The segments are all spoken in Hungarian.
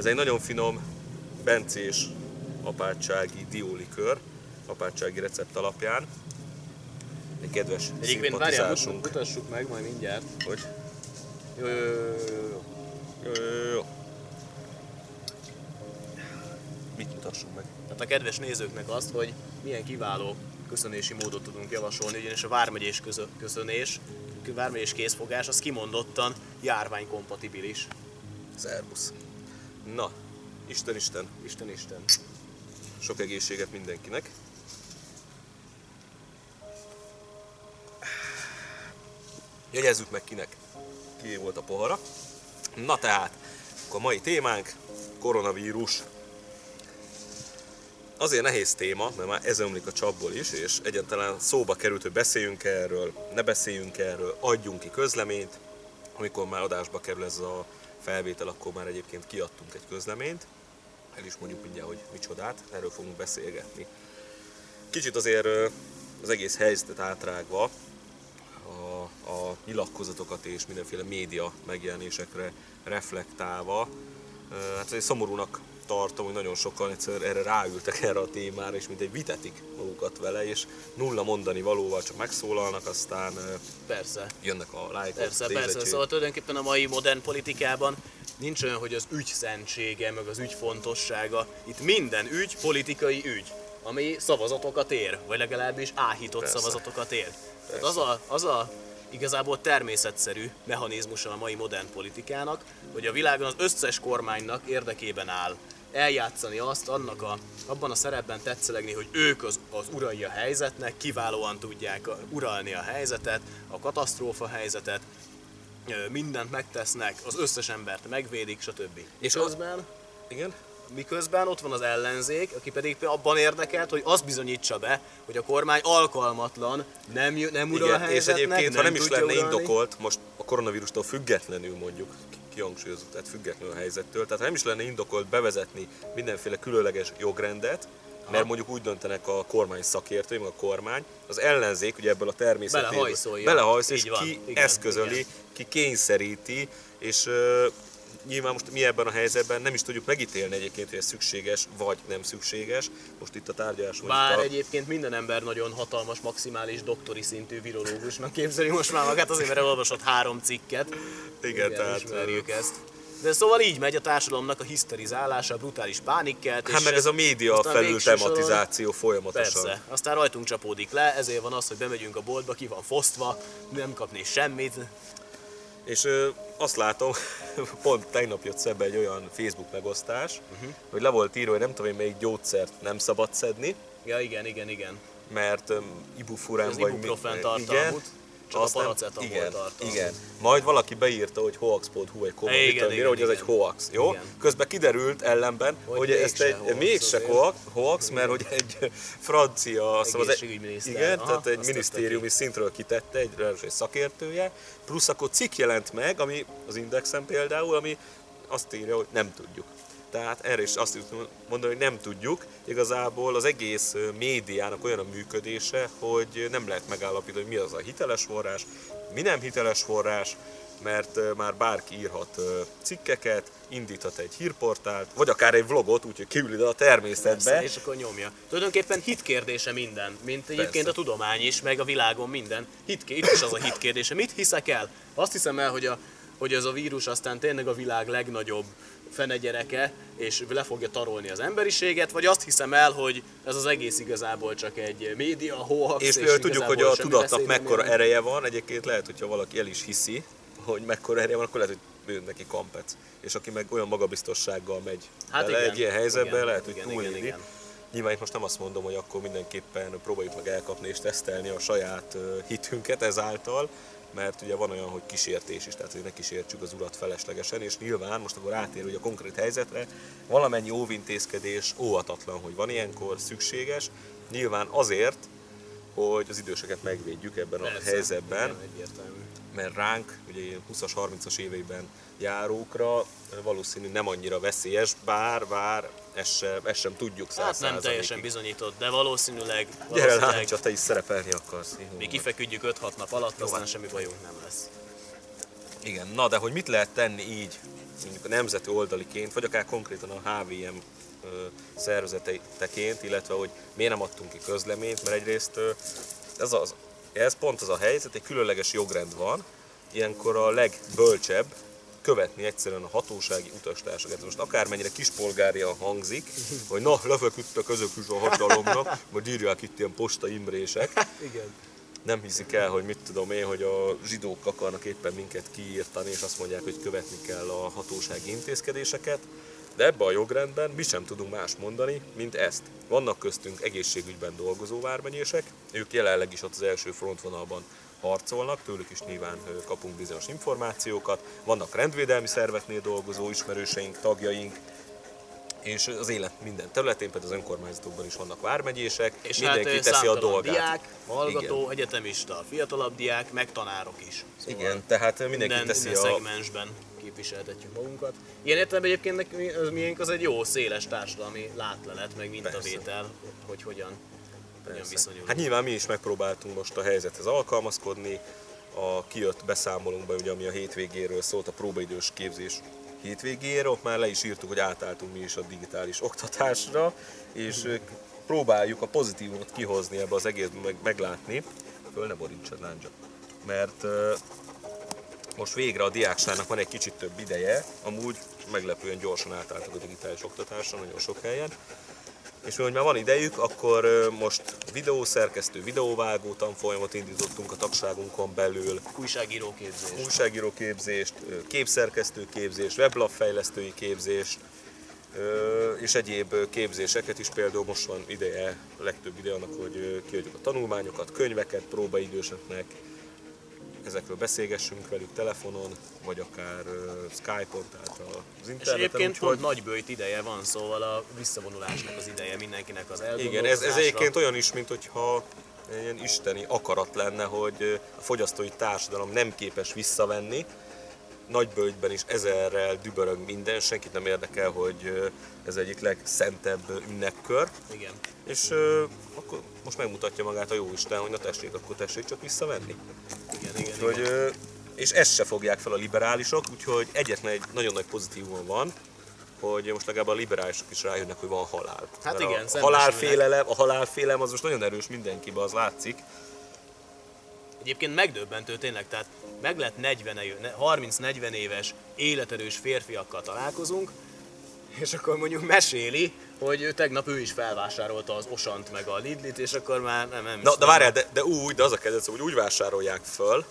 Ez egy nagyon finom bencés apátsági diólikör, apátsági recept alapján. Egy kedves Egyébként várjál, mutassuk meg majd mindjárt. Hogy? Jó, jó, jó, jó, jó. Jó. Mit mutassunk meg? Tehát a kedves nézőknek azt, hogy milyen kiváló köszönési módot tudunk javasolni, ugyanis a vármegyés közö, köszönés, vármegyés készfogás az kimondottan járványkompatibilis. Szervusz. Na, Isten Isten, Isten Isten. sok egészséget mindenkinek. Jegyezzük meg kinek, ki volt a pohara. Na tehát, akkor a mai témánk koronavírus. Azért nehéz téma, mert már ez ömlik a csapból is, és egyáltalán szóba került, hogy beszéljünk erről, ne beszéljünk erről, adjunk ki közleményt. Amikor már adásba kerül ez a felvétel, akkor már egyébként kiadtunk egy közleményt. El is mondjuk mindjárt, hogy micsodát, erről fogunk beszélgetni. Kicsit azért az egész helyzetet átrágva, a, a nyilatkozatokat és mindenféle média megjelenésekre reflektálva, hát azért szomorúnak tartom, hogy nagyon sokan egyszer erre ráültek erre a témára, és mint egy vitetik magukat vele, és nulla mondani valóval csak megszólalnak, aztán Persze. jönnek a lájkok, Persze, persze. nézettség. Szóval tulajdonképpen a mai modern politikában nincs olyan, hogy az ügy szentsége, meg az ügy fontossága. Itt minden ügy politikai ügy, ami szavazatokat ér, vagy legalábbis áhított Persze. szavazatokat ér. Tehát az a, az a igazából természetszerű mechanizmusa a mai modern politikának, hogy a világon az összes kormánynak érdekében áll eljátszani azt, annak a, abban a szerepben tetszelegni, hogy ők az, az urai a helyzetnek, kiválóan tudják uralni a helyzetet, a katasztrófa helyzetet, mindent megtesznek, az összes embert megvédik, stb. És És a- közben, Igen? miközben ott van az ellenzék, aki pedig abban érdekelt, hogy azt bizonyítsa be, hogy a kormány alkalmatlan, nem, nem ural a Igen, és helyzetnek, egyébként, ha nem is lenne uralni. indokolt, most a koronavírustól függetlenül mondjuk, kihangsúlyozunk, tehát függetlenül a helyzettől, tehát ha nem is lenne indokolt bevezetni mindenféle különleges jogrendet, mert mondjuk úgy döntenek a kormány szakértői, meg a kormány, az ellenzék ugye ebből a természetéből Belehajszolja. belehajszol, és van. ki Igen, eszközöli, igen. ki kényszeríti, és nyilván most mi ebben a helyzetben nem is tudjuk megítélni egyébként, hogy ez szükséges vagy nem szükséges. Most itt a tárgyalás Bár a... egyébként minden ember nagyon hatalmas, maximális doktori szintű virológusnak képzeli most már magát, azért mert elolvasott három cikket. Igen, Igen, tehát ismerjük ezt. De szóval így megy a társadalomnak a hiszterizálása, a brutális pánikkelt. Hát meg ez a média felül tematizáció folyamatosan. Persze, aztán rajtunk csapódik le, ezért van az, hogy bemegyünk a boltba, ki van fosztva, nem kapni semmit. És azt látom, pont tegnap jött szembe egy olyan Facebook megosztás, uh-huh. hogy le volt írva, hogy nem tudom én melyik gyógyszert nem szabad szedni, Ja, igen, igen, igen. mert um, ibufuren Az vagy ibuprofen mi- tartalmút, csak a azt nem- paracetamol igen, tartalmú. igen. Majd valaki beírta, hogy hoax.hu egy igen, mire, hogy ez egy hoax, jó? Igen. Közben kiderült ellenben, Hogy hogy, ezt egy, hoax mégse hoax, hoax, mert hogy egy francia, az egy, igen, aha, tehát egy minisztériumi szintről kitette, egy szakértője, plusz akkor cikk jelent meg, ami az Indexen például, ami azt írja, hogy nem tudjuk. Tehát erre is azt tudom mondani, hogy nem tudjuk. Igazából az egész médiának olyan a működése, hogy nem lehet megállapítani, hogy mi az a hiteles forrás, mi nem hiteles forrás, mert már bárki írhat cikkeket, indíthat egy hírportált, vagy akár egy vlogot, úgyhogy kiül ide a természetbe. Persze, és akkor nyomja. Tulajdonképpen hitkérdése minden, mint egyébként Persze. a tudomány is, meg a világon minden. Hitké, itt is az a hitkérdése. Mit hiszek el? Azt hiszem el, hogy, a, hogy ez a vírus aztán tényleg a világ legnagyobb fenegyereke, és le fogja tarolni az emberiséget, vagy azt hiszem el, hogy ez az egész igazából csak egy média hoax, És mivel tudjuk, hogy a tudatnak nem mekkora jelent. ereje van, egyébként lehet, hogyha valaki el is hiszi, hogy mekkora ereje van, akkor lehet, hogy ő neki kampec. És aki meg olyan magabiztossággal megy Hát bele igen, egy ilyen helyzetbe, igen, lehet, hogy igen, igen. Nyilván itt most nem azt mondom, hogy akkor mindenképpen próbáljuk meg elkapni és tesztelni a saját hitünket ezáltal, mert ugye van olyan, hogy kísértés is, tehát hogy ne kísértsük az urat feleslegesen, és nyilván most akkor átér ugye a konkrét helyzetre, valamennyi óvintézkedés óvatatlan, hogy van ilyenkor szükséges, nyilván azért, hogy az időseket megvédjük ebben a Persze, helyzetben, igen, mert ránk, ugye ilyen 20-as, 30-as éveiben járókra valószínű nem annyira veszélyes, bár, bár ezt sem, ezt sem tudjuk Hát nem teljesen bizonyított, de valószínűleg, Gyere valószínűleg Láncsa, te is szerepelni akarsz. Jó, mi kifeküdjük 5-6 nap alatt, aztán semmi bajunk nem lesz. Igen, na de hogy mit lehet tenni így mondjuk a nemzeti oldaliként, vagy akár konkrétan a HVM szervezeteként, illetve hogy miért nem adtunk ki közleményt, mert egyrészt ez, az, ez pont az a helyzet, egy különleges jogrend van, ilyenkor a legbölcsebb követni egyszerűen a hatósági utastársakat. Most akármennyire kispolgárian hangzik, hogy na, lefeküdtek ezek is a hatalomnak, vagy írják itt ilyen posta imbrések. Igen. Nem hiszik el, hogy mit tudom én, hogy a zsidók akarnak éppen minket kiírtani, és azt mondják, hogy követni kell a hatósági intézkedéseket. De ebben a jogrendben mi sem tudunk más mondani, mint ezt. Vannak köztünk egészségügyben dolgozó vármegyések, ők jelenleg is ott az első frontvonalban harcolnak, tőlük is nyilván kapunk bizonyos információkat. Vannak rendvédelmi szerveknél dolgozó ismerőseink, tagjaink, és az élet minden területén, például az önkormányzatokban is vannak vármegyések, És mindenki hát teszi a dolgát. diák, hallgató, egyetemista, fiatalabb diák, meg tanárok is. Szóval Igen, tehát mindenki minden, teszi minden a... szegmensben képviseltetjük magunkat. Ilyen értelemben egyébként az miénk az egy jó széles társadalmi látlelet, meg mintavétel, hogy hogyan, hogyan viszonyulunk. Hát nyilván mi is megpróbáltunk most a helyzethez alkalmazkodni. A kijött beszámolunkban, ugye, ami a hétvégéről szólt, a próbaidős képzés hétvégéről, ott már le is írtuk, hogy átálltunk mi is a digitális oktatásra, és ö, próbáljuk a pozitívumot kihozni ebbe az egészben, meg, meglátni. Föl ne borítsad, Lándzsa. Mert most végre a diákságnak van egy kicsit több ideje, amúgy meglepően gyorsan átálltak a digitális oktatásra nagyon sok helyen. És mivel már van idejük, akkor most videószerkesztő, videóvágó tanfolyamot indítottunk a tagságunkon belül, Újságíró képzés. újságíró képzést, képszerkesztő képzést, weblapfejlesztői képzést, és egyéb képzéseket is. Például most van ideje, a legtöbb ide annak, hogy kiadjuk a tanulmányokat, könyveket próbaidősöknek, ezekről beszélgessünk velük telefonon, vagy akár Skype-on, tehát az És interneten. egyébként úgyhogy- pont nagybőjt ideje van, szóval a visszavonulásnak az ideje mindenkinek az. Igen, ez, ez egyébként olyan is, mint hogyha ilyen isteni akarat lenne, hogy a fogyasztói társadalom nem képes visszavenni. Nagybölgyben is ezerrel dübörög minden, senkit nem érdekel, hogy ez egyik legszentebb ünnekkör. Igen. És ö, akkor most megmutatja magát a Jóisten, hogy na tessék, akkor tessék csak visszavenni. Igen, igen, Hogy, igen. és ezt se fogják fel a liberálisok, úgyhogy egyetlen egy nagyon nagy pozitívum van, hogy most legalább a liberálisok is rájönnek, hogy van halál. Hát Mert igen, a, a halálfélelem, a halálfélelem az most nagyon erős mindenkibe, az látszik. Egyébként megdöbbentő tényleg, tehát meg lehet 40, év- ne- 30-40 éves életerős férfiakkal találkozunk, és akkor mondjuk meséli, hogy ő tegnap ő is felvásárolta az Osant meg a Lidlit, és akkor már nem, nem Na, de várjál, de, de úgy, de az a kedvenc, hogy úgy vásárolják föl,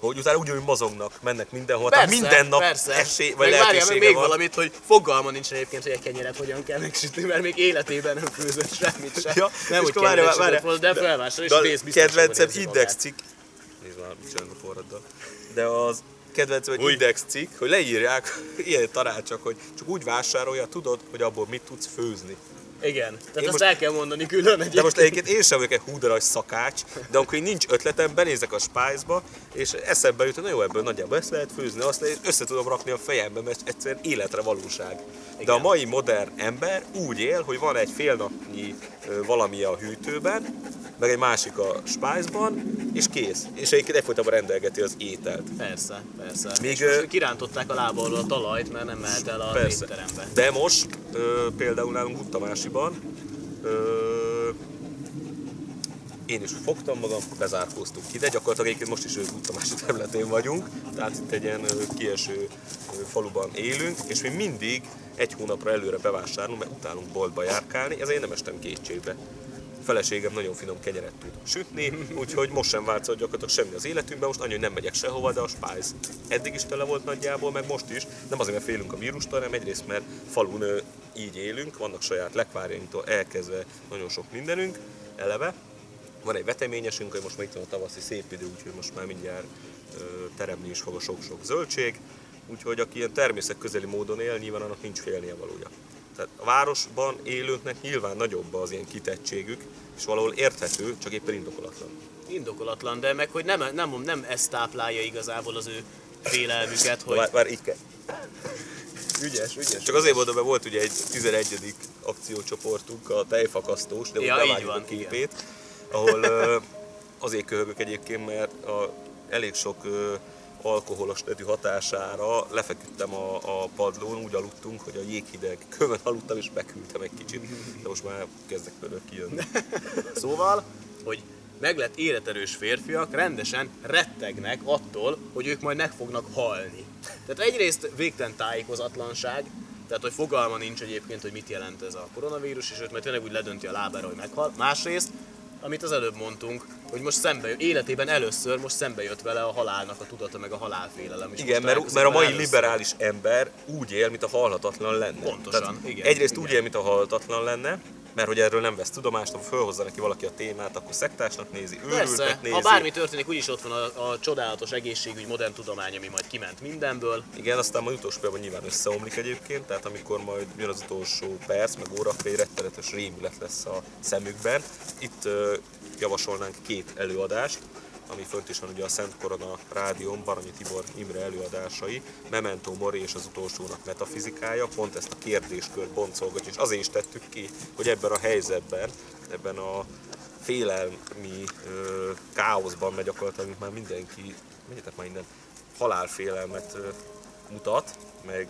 hogy utána úgy mozognak, mennek mindenhol, tehát Persze, minden nap persze. esély, vagy meg várjál, lehetősége még van. valamit, hogy fogalma nincs egyébként, hogy egy kenyeret hogyan kell megsütni, mert még életében nem főzött semmit sem. Ja, nem, akkor várjál, várjál. volna, de felvásárol, és vész biztonságban kedvencem index cikk. Nézd már, mit csinálunk a forraddal. De az kedvencem egy Új. index cikk, hogy leírják ilyen tanácsok, hogy csak úgy vásárolja, tudod, hogy abból mit tudsz főzni. Igen, tehát Én azt most- el kell mondani külön egyébként. De most egyébként én sem vagyok egy hú de nagy szakács, de amikor így nincs ötletem, benézek a Spice-ba, és eszembe jut, hogy jó, ebből nagyjából ezt lehet főzni, azt és össze tudom rakni a fejembe, mert egyszerűen életre valóság. De Igen. a mai modern ember úgy él, hogy van egy félnapnyi valami a hűtőben, meg egy másik a Spice-ban, és kész. És egyébként egyfolytában rendelgeti az ételt. Persze, persze. Még, Még ö- kirántották a lába alól a talajt, mert nem mehet el a Persze. étterembe. De most ö, például nálunk Guttamásiban ö, én is fogtam magam, bezárkóztunk ide, gyakorlatilag egyébként most is Guttamási területén vagyunk, tehát itt egy ilyen kieső faluban élünk, és mi mindig egy hónapra előre bevásárolunk, mert utálunk boltba járkálni, ezért én nem estem kétségbe. Feleségem nagyon finom kenyeret tud sütni, úgyhogy most sem változott gyakorlatilag semmi az életünkben, most annyi, hogy nem megyek sehova, de a Spice eddig is tele volt nagyjából, meg most is. Nem azért, mert félünk a vírustól, hanem egyrészt, mert falun így élünk, vannak saját lekvárjainktól elkezdve nagyon sok mindenünk, eleve. Van egy veteményesünk, hogy most már itt van a tavaszi szép idő, úgyhogy most már mindjárt teremni is fog a sok-sok zöldség. Úgyhogy aki ilyen természetközeli módon él, nyilván annak nincs félnie valója. Tehát a városban élőknek nyilván nagyobb az ilyen kitettségük, és valahol érthető, csak éppen indokolatlan. Indokolatlan, de meg hogy nem, nem, nem ezt táplálja igazából az ő félelmüket, hogy Vár, vár, így kell. Ügyes, ügyes. Csak azért mondom, mert volt ugye egy 11. akciócsoportunk, a tejfakasztós, de Ja, úgy van, a képét, ahol ö, azért köhögök egyébként, mert a, elég sok ö, alkoholos nedű hatására lefeküdtem a, a padlón, úgy aludtunk, hogy a jéghideg kövön aludtam és beküldtem egy kicsit, de most már kezdek belőle kijönni. Szóval, hogy meg lett életerős férfiak rendesen rettegnek attól, hogy ők majd meg fognak halni. Tehát egyrészt végtelen tájékozatlanság, tehát hogy fogalma nincs egyébként, hogy mit jelent ez a koronavírus, és őt majd tényleg úgy ledönti a lábára, hogy meghal. Másrészt, amit az előbb mondtunk, hogy most szembe, életében először most szembe jött vele a halálnak a tudata, meg a halálfélelem. És Igen, mert, mert a mai először. liberális ember úgy él, mint a halhatatlan lenne. Pontosan, igen, Egyrészt igen. úgy él, mint a halhatatlan lenne, mert hogy erről nem vesz tudomást, ha fölhozza neki valaki a témát, akkor szektásnak nézi, őrültnek nézi. ha bármi történik, úgyis ott van a, a csodálatos egészségügy, modern tudomány, ami majd kiment mindenből. Igen, aztán majd utolsó pillanatban nyilván összeomlik egyébként, tehát amikor majd jön az utolsó perc, meg óra, egy rettenetes rémület lesz a szemükben. Itt javasolnánk két előadást, ami fönt is van ugye a Szent Korona Rádión, Baranyi Tibor Imre előadásai, Memento Mori és az utolsónak metafizikája, pont ezt a kérdéskört boncolgatja, és azért is tettük ki, hogy ebben a helyzetben, ebben a félelmi ö, káoszban megy gyakorlatilag, mint már mindenki, menjetek már innen, halálfélelmet ö, mutat, meg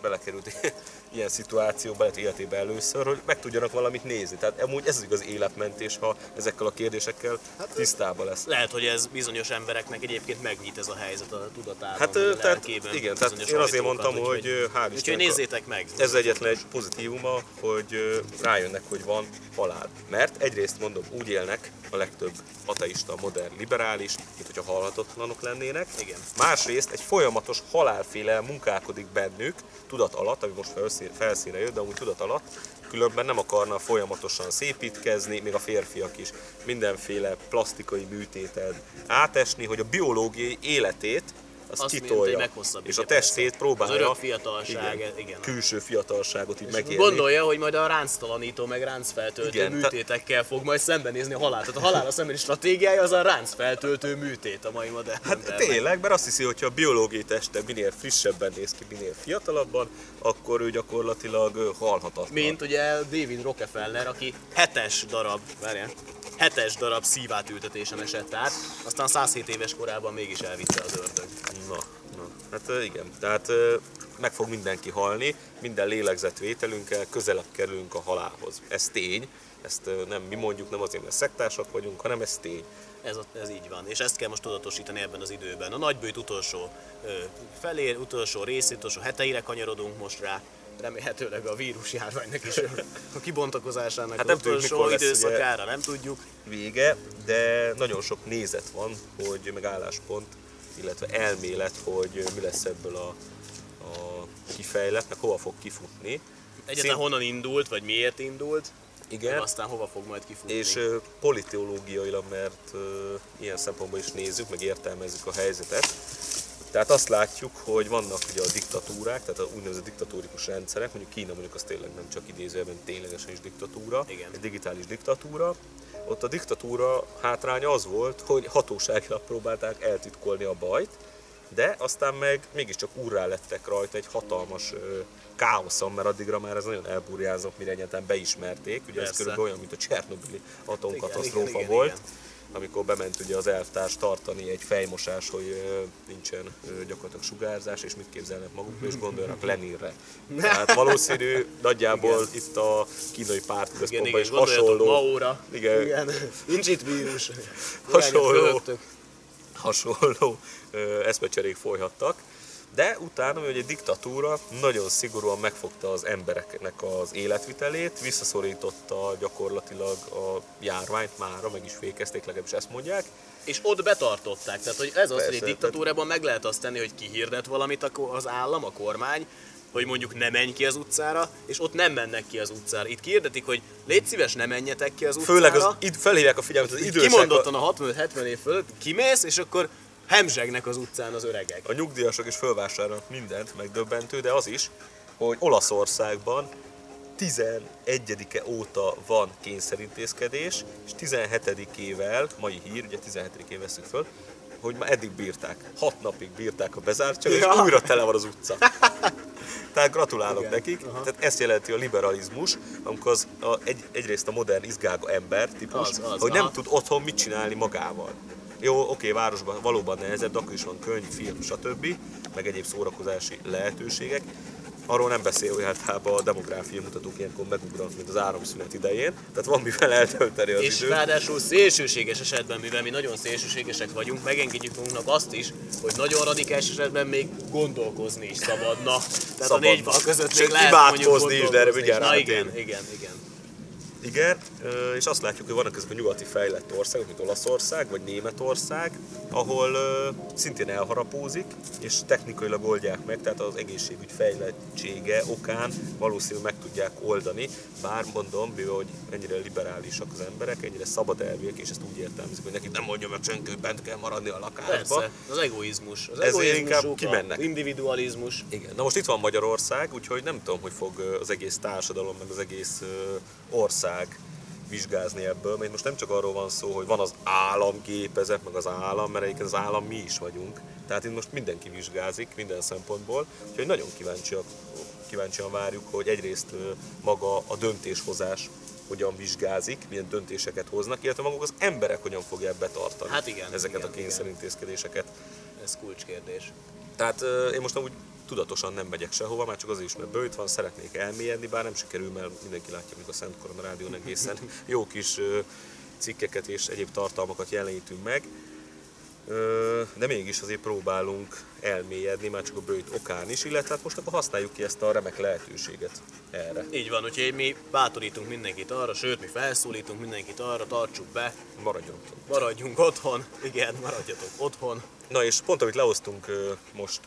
belekerült ilyen szituációba, lehet életében először, hogy meg tudjanak valamit nézni. Tehát amúgy ez az igaz életmentés, ha ezekkel a kérdésekkel tisztában lesz. Lehet, hogy ez bizonyos embereknek egyébként megnyit ez a helyzet a tudatában, Hát, a tehát igen, tehát én azért mondtam, hogy, ö, hál' Úgyhogy nézzétek meg! Ez egyetlen egy pozitívuma, hogy rájönnek, hogy van halál. Mert egyrészt mondom, úgy élnek a legtöbb ateista, modern, liberális, mint hogyha halhatatlanok lennének. Igen. Másrészt egy folyamatos halálfélelem munkálkodik bennük, tudat alatt, ami most felszín, felszínre jött, de amúgy tudat alatt, különben nem akarna folyamatosan szépítkezni, még a férfiak is. Mindenféle plastikai műtéten átesni, hogy a biológiai életét Azt mint kitolja, meghosszabbítja, és a testét próbálja Az örök fiatalság, igen. külső fiatalságot így megélni. gondolja, hogy majd a ránctalanító, meg ráncfeltöltő Igen, te- műtétekkel fog majd szembenézni a halált. Tehát a halál szembeni stratégiája az a ráncfeltöltő műtét a mai modern Hát embernek. tényleg, mert azt hiszi, hogy a biológiai teste minél frissebben néz ki, minél fiatalabban, akkor ő gyakorlatilag halhatatlan. Mint ugye David Rockefeller, aki hetes darab, várjál, hetes darab szívátültetésen esett át, aztán 107 éves korában mégis elvitte az ördög. Na, na, hát igen, tehát meg fog mindenki halni, minden lélegzetvételünkkel közelebb kerülünk a halálhoz. Ez tény, ezt nem mi mondjuk, nem azért, mert szektársak vagyunk, hanem ez tény. Ez, ez így van, és ezt kell most tudatosítani ebben az időben. A nagybőjt utolsó ö, felér, utolsó részét, utolsó heteire kanyarodunk most rá, remélhetőleg a vírus járványnak is a kibontakozásának Hát nem az tudjuk, utolsó ugye. időszakára, nem tudjuk. vége, de nagyon sok nézet van, hogy meg álláspont, illetve elmélet, hogy mi lesz ebből a, a kifejlet, meg hova fog kifutni. Egyáltalán Szint- honnan indult, vagy miért indult, Igen. aztán hova fog majd kifutni. És ö, politológiailag, mert ö, ilyen szempontból is nézzük, meg értelmezzük a helyzetet. Tehát azt látjuk, hogy vannak ugye a diktatúrák, tehát a úgynevezett diktatórikus rendszerek, mondjuk Kína mondjuk az tényleg nem csak idézőjelben ténylegesen is diktatúra, Igen. egy digitális diktatúra. Ott a diktatúra hátránya az volt, hogy hatóságilag próbálták eltitkolni a bajt, de aztán meg mégiscsak úrrá lettek rajta egy hatalmas ö, káoszon, mert addigra már ez nagyon elburjázott, mire egyáltalán beismerték. Ugye ez Persze. körülbelül olyan, mint a Csernobili atomkatasztrófa Igen, igen, igen, volt, igen. Amikor bement ugye az elvtárs tartani egy fejmosás, hogy nincsen gyakorlatilag sugárzás, és mit képzelnek magukról, és gondoljanak Leninre. Tehát valószínű, nagyjából Igen. itt a kínai igen, pártközpontban igen, is gondoljatok hasonló, Maóra. Igen. igen. Nincs itt vírus. Hasonló. Hasonló eszmecserék folyhattak. De utána, hogy egy diktatúra nagyon szigorúan megfogta az embereknek az életvitelét, visszaszorította gyakorlatilag a járványt mára, meg is fékezték, legalábbis ezt mondják. És ott betartották. Tehát, hogy ez az, hogy egy diktatúrában meg lehet azt tenni, hogy kihirdet valamit az állam, a kormány, hogy mondjuk ne menj ki az utcára, és ott nem mennek ki az utcára. Itt kihirdetik, hogy légy szíves, ne menjetek ki az utcára. Főleg az, id, felhívják a figyelmet az idősek, Kimondottan a 65-70 év fölött kimész, és akkor hemzsegnek az utcán az öregek. a nyugdíjasok is fölvásárolnak mindent, megdöbbentő, de az is, hogy Olaszországban 11-e óta van kényszerintézkedés, és 17-ével, mai hír, ugye 17-én veszük föl, hogy már eddig bírták. Hat napig bírták a bezártságot, Ja. és újra tele van az utca. Tehát gratulálok Igen. nekik. Aha. Tehát ezt jelenti a liberalizmus, amikor az a, egy, egyrészt a modern izgága ember típus, Az, az, hogy nem aha. tud otthon mit csinálni magával. Jó, oké, városban valóban nehezebb, de akkor is van könyv, film, stb. meg egyéb szórakozási lehetőségek. Arról nem beszél, hogy általában a demográfiai mutatók ilyenkor megugranak, mint az áramszünet idején. Tehát van mivel eltölteni az És időt. ráadásul szélsőséges esetben, mivel mi nagyon szélsőségesek vagyunk, megengedjük magunknak azt is, hogy nagyon radikális esetben még gondolkozni is szabadna. Tehát a Szabad. négy fal között még Sőt, lehet mondjuk imádkozni is, de erre gondolkozni mindjárt Na igen, igen, igen. Igen, és azt látjuk, hogy vannak ezek a nyugati fejlett országok, mint Olaszország vagy Németország, ahol szintén elharapózik, és technikailag oldják meg, tehát az egészségügy fejlettsége okán valószínűleg meg tudják oldani, bár mondom, mivel hogy ennyire liberálisak az emberek, ennyire szabad elvűek, és ezt úgy értelmezik, hogy nekik nem mondja meg senki, hogy bent kell maradni a lakásba. Persze, az egoizmus. Az Ezért inkább a kimennek. individualizmus. Igen, na most itt van Magyarország, úgyhogy nem tudom, hogy fog az egész társadalom, meg az egész ország vizsgázni ebből, mert most nem csak arról van szó, hogy van az államgépezet, meg az állam, mert egyébként az állam mi is vagyunk. Tehát itt most mindenki vizsgázik minden szempontból, úgyhogy nagyon kíváncsiak, kíváncsian várjuk, hogy egyrészt maga a döntéshozás hogyan vizsgázik, milyen döntéseket hoznak, illetve maguk az emberek hogyan fogják betartani Hát igen, ezeket igen, a kényszerintézkedéseket. Ez kulcskérdés. Tehát én most amúgy tudatosan nem megyek sehova, már csak azért is, mert bőjt van, szeretnék elmélyedni, bár nem sikerül, mert mindenki látja, mikor a Szent Korona Rádión egészen jó kis cikkeket és egyéb tartalmakat jelenítünk meg. De mégis azért próbálunk elmélyedni, már csak a bőjt okán is, illetve hát most akkor használjuk ki ezt a remek lehetőséget erre. Így van, úgyhogy mi bátorítunk mindenkit arra, sőt, mi felszólítunk mindenkit arra, tartsuk be, Maradjon otthon. maradjunk otthon, igen, maradjatok otthon. Na és pont, amit lehoztunk ö, most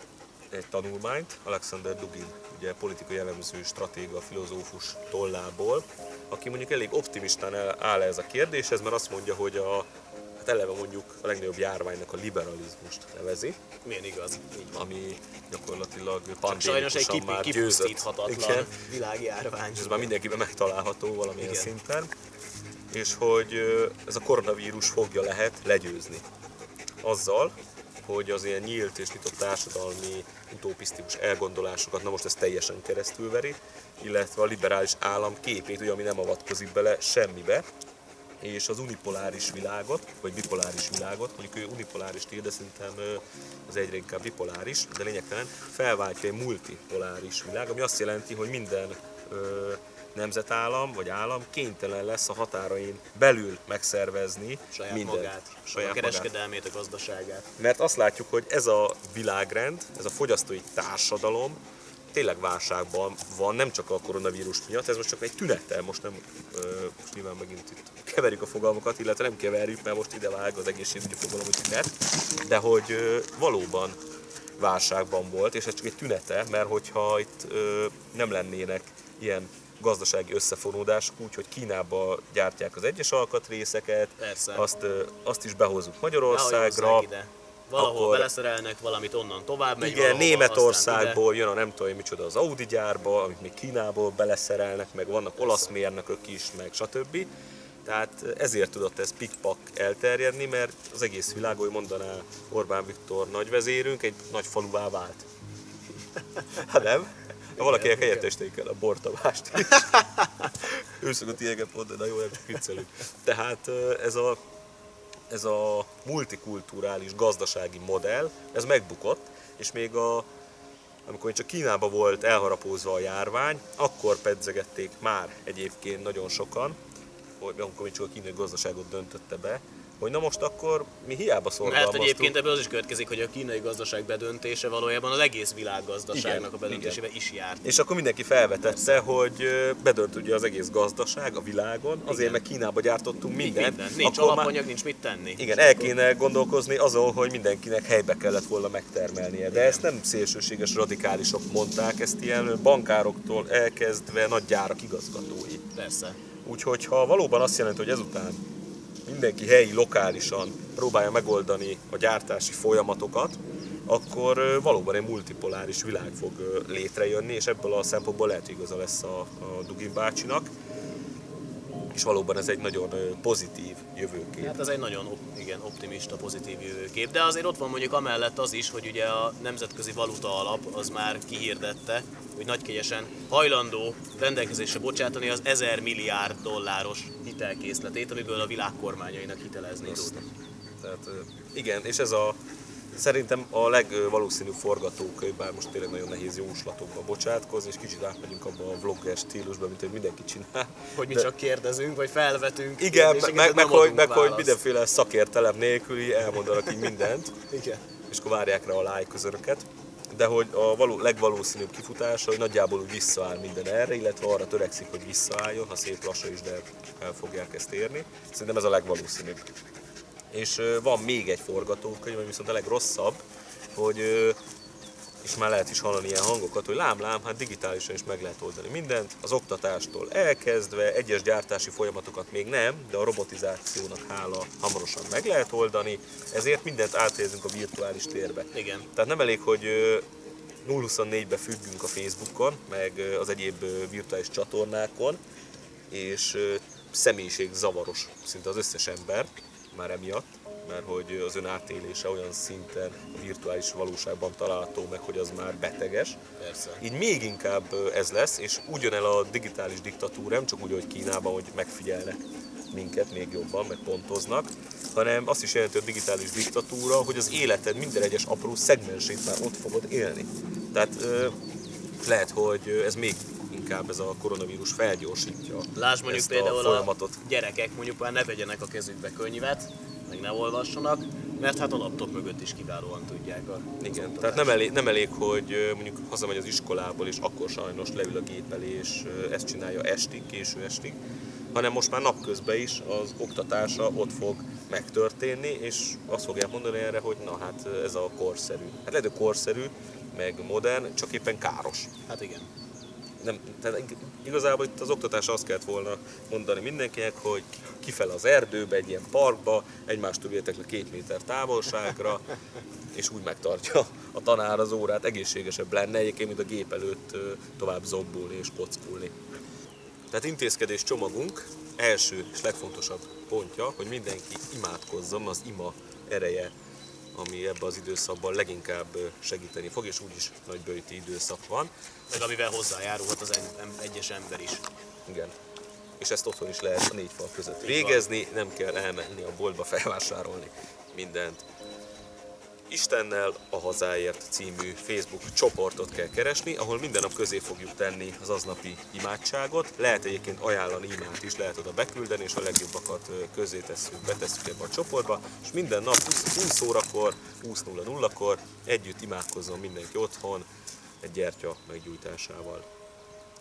egy tanulmányt, Alexander Dugin, ugye politikai elemző, stratéga, filozófus tollából, aki mondjuk elég optimistán áll ez a kérdéshez, mert azt mondja, hogy a, hát eleve mondjuk a legnagyobb járványnak a liberalizmust nevezi, Milyen igaz, így van. ami gyakorlatilag Csak sajnos egy pandémikusan kipi, már győzött. Igen. világjárvány. És ez már mindenkiben megtalálható valamilyen Igen. szinten, és hogy ez a koronavírus fogja lehet legyőzni. Azzal, hogy az ilyen nyílt és nyitott társadalmi utopisztikus elgondolásokat, na most ez teljesen keresztülveri, illetve a liberális állam képét, ugye, ami nem avatkozik bele semmibe, és az unipoláris világot, vagy bipoláris világot, mondjuk ő unipoláris ír, de szerintem az egyre inkább bipoláris, de lényegtelen, felváltja egy multipoláris világ, ami azt jelenti, hogy minden nemzetállam vagy állam kénytelen lesz a határain belül megszervezni saját mindent. magát, saját a magát. kereskedelmét, a gazdaságát. Mert azt látjuk, hogy ez a világrend, ez a fogyasztói társadalom tényleg válságban van, nem csak a koronavírus miatt, ez most csak egy tünete, most nem, most nyilván megint itt keverjük a fogalmakat, illetve nem keverjük, mert most ide vág az egészségügyi fogalom, hogy tünet, de hogy valóban válságban volt, és ez csak egy tünete, mert hogyha itt ö, nem lennének ilyen gazdasági összefonódások, úgy, hogy Kínába gyártják az egyes alkatrészeket, Persze. azt, azt is behozunk Magyarországra, ide. Valahol akkor- beleszerelnek valamit, onnan tovább megy igen, valahova, Németországból jön a nem tudom micsoda az Audi gyárba, amit még Kínából beleszerelnek, meg vannak olasz mérnökök is, meg stb. Tehát ezért tudott ez pikpak elterjedni, mert az egész világ, ahogy mondaná Orbán Viktor nagyvezérünk, egy nagy faluvá vált. Hát nem? Ha valakinek helyettesíteni kell a bortavást is. ő szokott ilyeneket mondani, na jó, nem csak viccelünk. Tehát ez a ez a multikulturális gazdasági modell, ez megbukott, és még a, amikor csak Kínában volt elharapózva a járvány, akkor pedzegették már egyébként nagyon sokan, hogy amikor még csak a kínai gazdaságot döntötte be, hogy na most akkor mi hiába Mert szorgalmaztuk. egyébként ebből az is következik, hogy a kínai gazdaság bedöntése valójában az egész világgazdaságnak Igen, a bedöntésébe is járt. És akkor mindenki felvetette, hogy bedönt ugye az egész gazdaság a világon, azért Igen. mert Kínába gyártottunk mindent. Minden. Nincs akkor már- alapanyag, nincs mit tenni. Igen, el kéne gondolkozni azon, hogy mindenkinek helybe kellett volna megtermelnie. De ezt nem szélsőséges radikálisok mondták, ezt ilyen bankároktól elkezdve nagy gyárak igazgatói. Persze. Úgyhogy ha valóban azt jelenti, hogy ezután mindenki helyi, lokálisan próbálja megoldani a gyártási folyamatokat, akkor valóban egy multipoláris világ fog létrejönni, és ebből a szempontból lehet, igaza lesz a, a Dugin bácsinak. És valóban ez egy nagyon pozitív jövőkép. Hát ez egy nagyon igen, optimista, pozitív jövőkép. De azért ott van mondjuk amellett az is, hogy ugye a Nemzetközi Valuta Alap az már kihirdette, hogy nagykegyesen hajlandó rendelkezésre bocsátani az 1000 milliárd dolláros hitelkészletét, amiből a világ kormányainak hitelezni tud. Tehát igen, és ez a Szerintem a legvalószínűbb forgatókönyv, bár most tényleg nagyon nehéz jóslatokba bocsátkozni, és kicsit átmegyünk abba a vlogger stílusba, mint hogy mindenki csinál. Hogy mi De- csak kérdezünk, vagy felvetünk Igen, meg, meg, hogy, meg hogy mindenféle szakértelem nélküli elmondanak így mindent, Igen. és akkor várják rá a like közönöket. De hogy a való, legvalószínűbb kifutása, hogy nagyjából úgy visszaáll minden erre, illetve arra törekszik, hogy visszaálljon, ha szép lassan is, de el fogják ezt érni. Szerintem ez a legvalószínűbb. És van még egy forgatókönyv, ami viszont a legrosszabb, hogy és már lehet is hallani ilyen hangokat, hogy lám, lám, hát digitálisan is meg lehet oldani mindent, az oktatástól elkezdve, egyes gyártási folyamatokat még nem, de a robotizációnak hála hamarosan meg lehet oldani, ezért mindent áthelyezünk a virtuális térbe. Igen. Tehát nem elég, hogy ö, 024-be függünk a Facebookon, meg az egyéb virtuális csatornákon, és személyiség zavaros szinte az összes ember már emiatt, mert hogy az ön átélése olyan szinten virtuális valóságban található meg, hogy az már beteges. Persze. Így még inkább ez lesz, és úgy jön el a digitális diktatúra, nem csak úgy, hogy Kínában, hogy megfigyelnek minket még jobban, meg pontoznak, hanem azt is jelenti a digitális diktatúra, hogy az életed minden egyes apró szegmensét már ott fogod élni. Tehát lehet, hogy ez még inkább ez a koronavírus felgyorsítja Lásd mondjuk ezt például a folyamatot. a gyerekek mondjuk már ne vegyenek a kezükbe könyvet, meg ne olvassanak, mert hát a laptop mögött is kiválóan tudják a Igen, tehát nem elég, nem elég, hogy mondjuk hazamegy az iskolából, és akkor sajnos leül a gép elé, és ezt csinálja estig, késő estig, hanem most már napközben is az oktatása ott fog megtörténni, és azt fogják mondani erre, hogy na hát ez a korszerű. Hát lehet, hogy korszerű, meg modern, csak éppen káros. Hát igen. Nem, tehát igazából itt az oktatás azt kellett volna mondani mindenkinek, hogy kifel az erdőbe, egy ilyen parkba, egymástól üljetek le két méter távolságra, és úgy megtartja a tanár az órát, egészségesebb lenne egyébként, mint a gép előtt tovább zombulni és kockulni. Tehát intézkedés csomagunk első és legfontosabb pontja, hogy mindenki imádkozzon, az ima ereje, ami ebben az időszakban leginkább segíteni fog, és úgyis nagy bőti időszak van. Meg amivel hozzájárulhat az egyes ember is. Igen. És ezt otthon is lehet a négy fal között végezni, nem kell elmenni a boltba felvásárolni mindent. Istennel a hazáért című Facebook csoportot kell keresni, ahol minden nap közé fogjuk tenni az aznapi imádságot. Lehet egyébként ajánlani imánt is, lehet oda beküldeni, és a legjobbakat közé tesszük, betesszük ebbe a csoportba, és minden nap 20, 20 órakor, 20.00-kor együtt imádkozzon mindenki otthon egy gyertya meggyújtásával.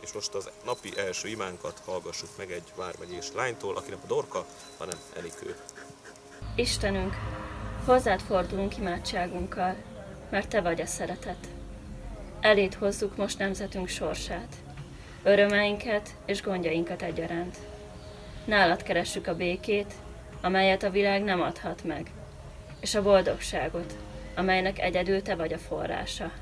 És most az napi első imánkat hallgassuk meg egy vármegyés lánytól, akinek a dorka, hanem Enikő. Istenünk, hozzád fordulunk imádságunkkal, mert Te vagy a szeretet. Eléd hozzuk most nemzetünk sorsát, örömeinket és gondjainkat egyaránt. Nálad keressük a békét, amelyet a világ nem adhat meg, és a boldogságot, amelynek egyedül Te vagy a forrása.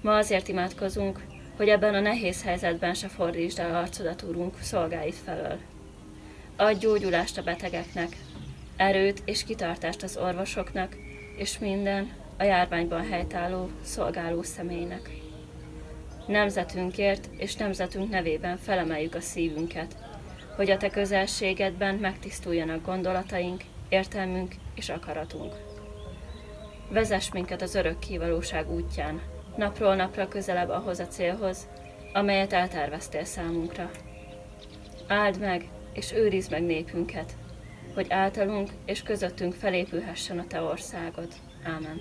Ma azért imádkozunk, hogy ebben a nehéz helyzetben se fordítsd el arcodat, Úrunk, szolgáid felől. Adj gyógyulást a betegeknek, erőt és kitartást az orvosoknak, és minden a járványban helytálló szolgáló személynek. Nemzetünkért és nemzetünk nevében felemeljük a szívünket, hogy a Te közelségedben megtisztuljanak gondolataink, értelmünk és akaratunk. Vezess minket az örök kivalóság útján, napról napra közelebb ahhoz a célhoz, amelyet elterveztél számunkra. Áld meg és őrizd meg népünket, hogy általunk és közöttünk felépülhessen a Te országod. Ámen.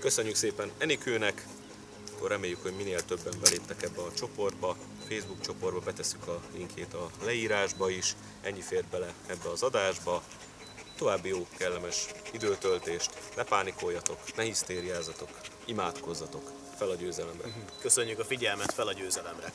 Köszönjük szépen Enikőnek, akkor reméljük, hogy minél többen beléptek ebbe a csoportba, Facebook csoportba, betesszük a linkjét a leírásba is, ennyi fért bele ebbe az adásba. További jó, kellemes időtöltést, ne pánikoljatok, ne hisztériázatok, imádkozzatok fel a győzelemre. Köszönjük a figyelmet fel a győzelemre.